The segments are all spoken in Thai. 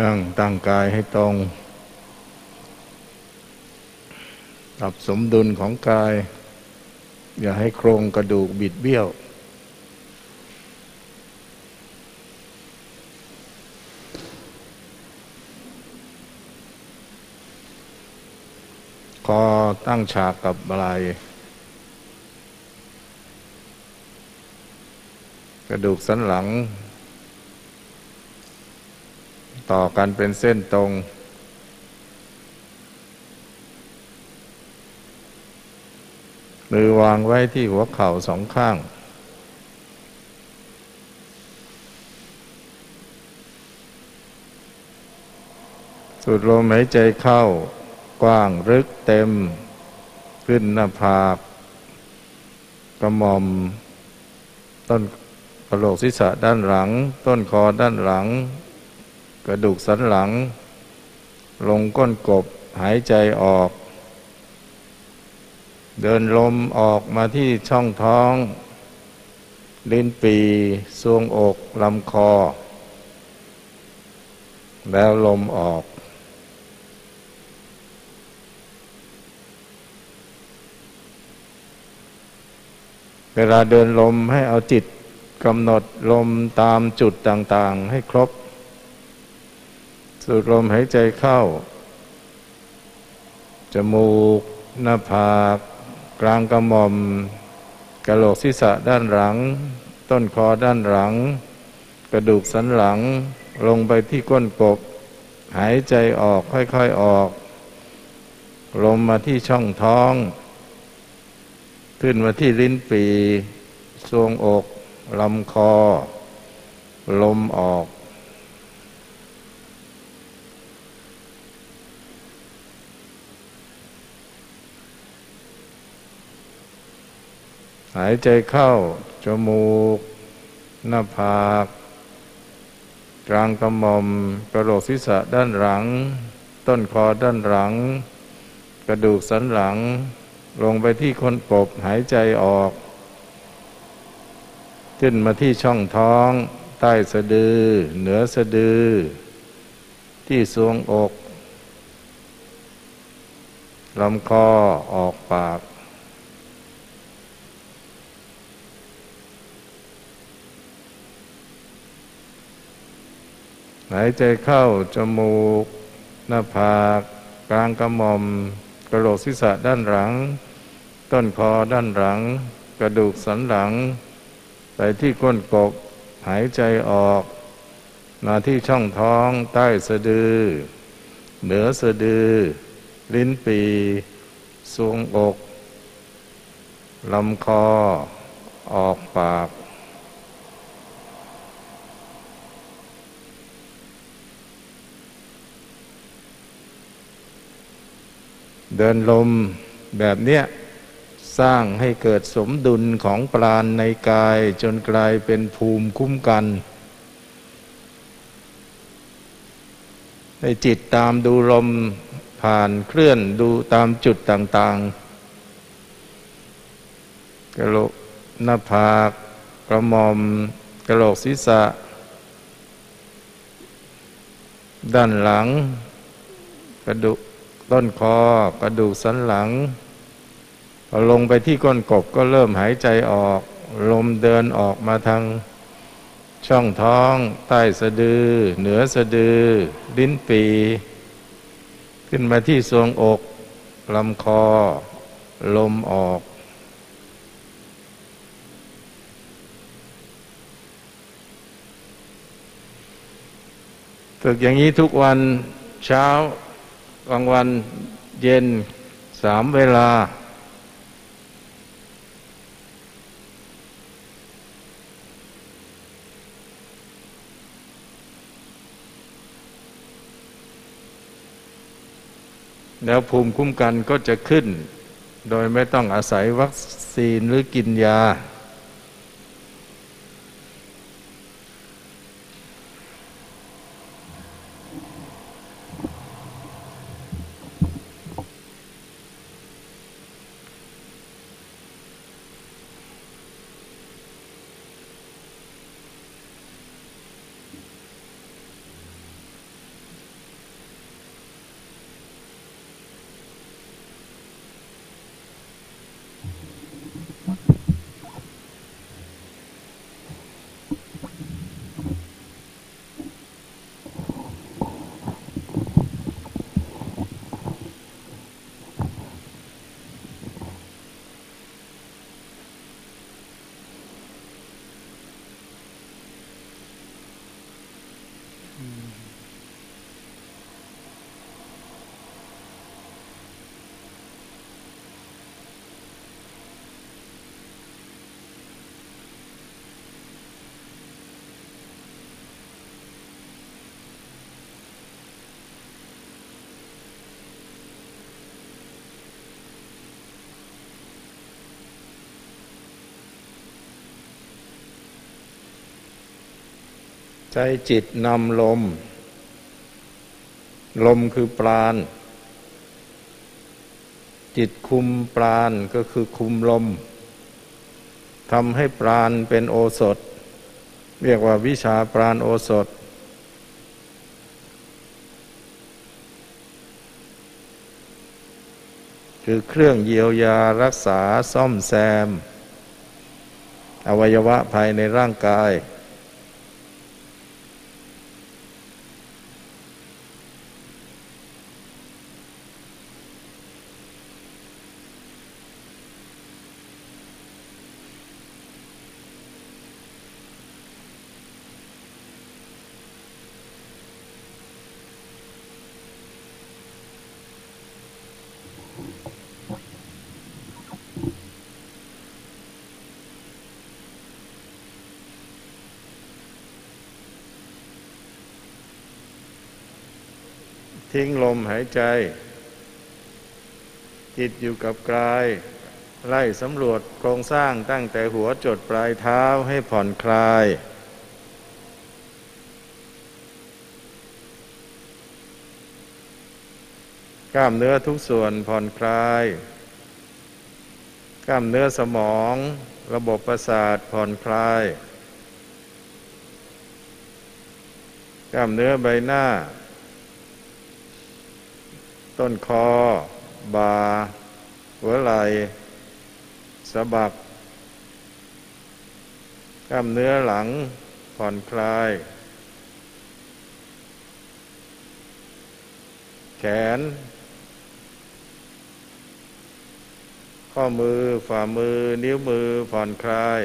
ตั้งตั้งกายให้ตรงปรับสมดุลของกาย อย่าให้โครงกระดูกบิดเบี้ยว คอตั้งฉากกับไหลกระดูกสันหลัง ต่อกันเป็นเส้นตรง มือวางไว้ที่หัวเข่าสองข้าง สูดลมหายใจเข้า กว้างลึกเต็ม ขึ้นหน้าผาก กระหม่อม ต้นกระโหลกศีรษะด้านหลัง ต้นคอด้านหลัง ระดูกสันหลัง ลงก้นกบหายใจออก เดินลมออกมาที่ช่องท้อง ลิ้นปีซวงอกลำคอ แล้วลมออกเวลาเดินลมให้เอาจิตกำหนดลมตามจุดต่าง ๆ ให้ครบ สูดลมหายใจเข้า จมูก หน้าผาก กลางกระหม่อมกระโหลกศีรษะด้านหลัง ต้นคอด้านหลัง กระดูกสันหลัง ลงไปที่ก้นกบ หายใจออกค่อยๆออก ลมมาที่ช่องท้อง ขึ้นมาที่ลิ้นปีทรวงอกลำคอ ลมออก หายใจเข้า จมูก หน้าผากกลางกระหม่อมกระโหลกศีรษะด้านหลัง ต้นคอด้านหลัง กระดูกสันหลัง ลงไปที่คนกบหายใจออก ขึ้นมาที่ช่องท้อง ใต้สะดือ เหนือสะดือ ที่สวงอกลำคอออกปาก หายใจเข้าจมูก หน้าผาก กลางกระหม่อม กระโหลกศีรษะด้านหลัง ต้นคอด้านหลัง กระดูกสันหลัง ไปที่ก้นกบหายใจออก มาที่ช่องท้องใต้สะดือ เหนือสะดือ ลิ้นปีทรวงอกลำคอ ออกปาก เดินลมแบบเนี้ยสร้างให้เกิดสมดุลของปราณในกายจนกลายเป็นภูมิคุ้มกันให้จิตตามดูลมผ่านเคลื่อนดูตามจุดต่าง ๆ กระโหลกหน้าผากกระหม่อมกระโหลกศีรษะ ด้านหลัง กระดูก ต้นคอกระดูกสันหลังพอลงไปที่ก้นกบก็เริ่มหายใจออก ลมเดินออกมาทางช่องท้อง ใต้สะดือ เหนือสะดือ ลิ้นปี ขึ้นมาที่ทรวงอกลำคอ ลมออก ฝึกอย่างนี้ทุกวันเช้า กลางวันเย็นสามเวลา แล้วภูมิคุ้มกันก็จะขึ้น โดยไม่ต้องอาศัยวัคซีนหรือกินยา ใจจิตนำลม ลมคือปราณ จิตคุมปราณก็คือคุมลมทำให้ปราณเป็นโอสถ เรียกว่าวิชาปราณโอสถ คือเครื่องเยียวยารักษาซ่อมแซม อวัยวะภายในร่างกาย ทิ้งลมหายใจ จิตอยู่กับกาย ไล่สำรวจโครงสร้างตั้งแต่หัวจดปลายเท้าให้ผ่อนคลาย กล้ามเนื้อทุกส่วนผ่อนคลาย กล้ามเนื้อสมอง ระบบประสาทผ่อนคลาย กล้ามเนื้อใบหน้า ต้นคอ บ่า หัวไหล่สะบัก กล้ามเนื้อหลังผ่อนคลาย แขน ข้อมือฝ่ามือนิ้วมือผ่อนคลาย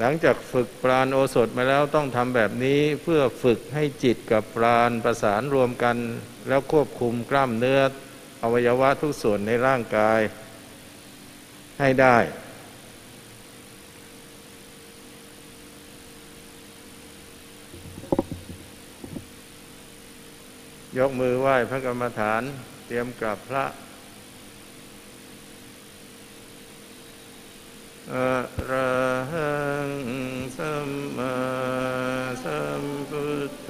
หลังจากฝึกปราณโอสถมาแล้วต้องทำแบบนี้เพื่อฝึกให้จิตกับปราณประสานรวมกัน แล้วควบคุมกล้ามเนื้ออวัยวะทุกส่วนในร่างกายให้ได้ ยกมือไหว้พระกรรมฐาน เตรียมกลับพระ อะระหังสัมมาสัมพุทโธ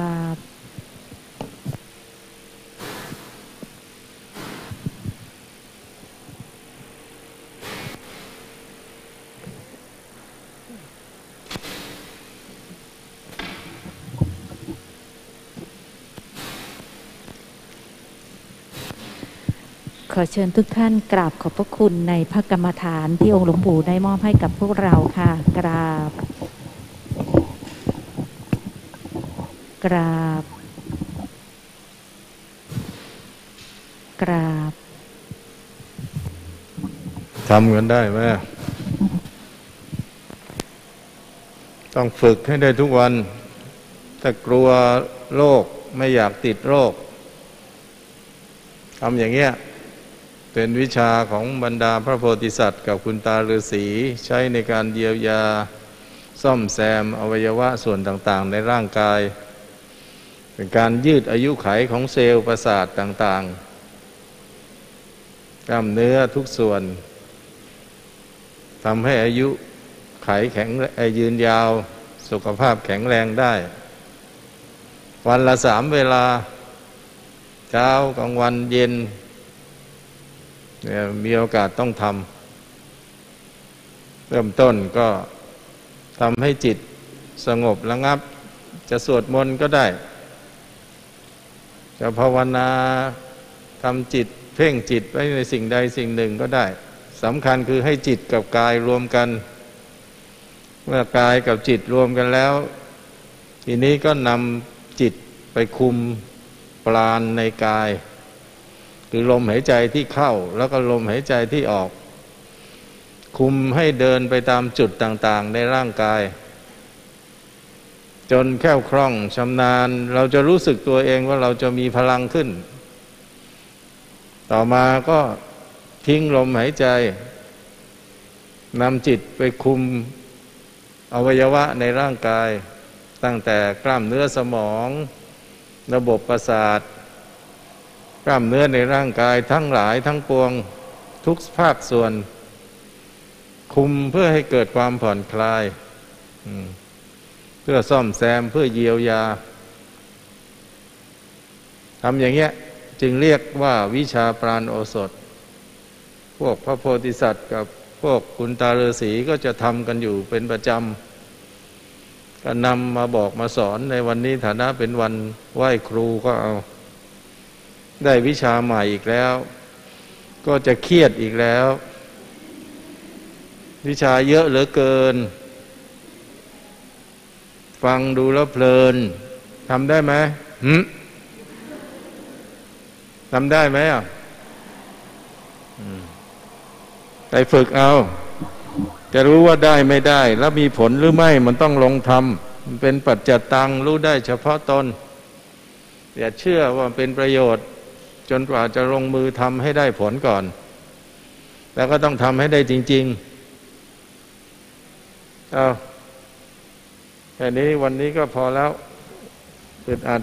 ขอเชิญทุกท่านกราบขอบพระคุณในพระกรรมฐานที่องค์หลวงปู่ได้มอบให้กับพวกเราค่ะ กราบ กราบ กราบทำกันได้ไหมต้องฝึกให้ได้ทุกวัน ถ้ากลัวโรคไม่อยากติดโรคทำอย่างเงี้ย เป็นวิชาของบรรดาพระโพธิสัตว์ กับคุณตาฤาษีใช้ในการเยียวยาซ่อมแซมอวัยวะส่วนต่างๆ ในร่างกาย เป็นการยืดอายุไขของเซลล์ประสาทต่างๆ กล้ามเนื้อทุกส่วนทำให้อายุไขแข็งยืนยาวสุขภาพแข็งแรงได้ วันละสามเวลา เช้ากลางวันเย็น มีโอกาสต้องทำเริ่มต้นก็ทำให้จิตสงบระงับ จะสวดมนต์ก็ได้ จะภาวนาทำจิต เพ่งจิตไว้ในสิ่งใดสิ่งหนึ่งก็ได้สำคัญคือให้จิตกับกายรวมกัน เมื่อกายกับจิตรวมกันแล้ว ทีนี้ก็นำจิตไปคุมปราณในกาย คือลมหายใจที่เข้าแล้วก็ลมหายใจที่ออก คุมให้เดินไปตามจุดต่างๆ ในร่างกาย จนแค่วคล่องชำนาญ เราจะรู้สึกตัวเองว่าเราจะมีพลังขึ้น ต่อมาก็ทิ้งลมหายใจนำจิตไปคุมอวัยวะในร่างกาย ตั้งแต่กล้ามเนื้อสมอง ระบบประสาท กล้ามเนื้อในร่างกายทั้งหลายทั้งปวงทุกภาคส่วน คุมเพื่อให้เกิดความผ่อนคลาย เพื่อซ่อมแซมเพื่อเยียวยาทำอย่างเงี้ยจึงเรียกว่าวิชาปราณโอสถ พวกพระโพธิสัตว์กับพวกคุณตาฤาษีก็จะทำกันอยู่เป็นประจำ ก็นำมาบอกมาสอนในวันนี้ฐานะเป็นวันไหว้ครูก็เอา ได้วิชาใหม่อีกแล้ว ก็จะเครียดอีกแล้ว วิชาเยอะเหลือเกิน ฟังดูแล้วเพลินทำได้ไหมหืมทำได้ไหมอะไปฝึกเอา จะรู้ว่าได้ไม่ได้ แล้วมีผลหรือไม่มันต้องลงทำมันเป็นปัจจตังรู้ได้เฉพาะตนอย่าเชื่อว่าเป็นประโยชน์ จนกว่าจะลงมือทำให้ได้ผลก่อน แล้วก็ต้องทำให้ได้จริง ๆ เอาแค่นี้วันนี้ก็พอแล้วอึดอัด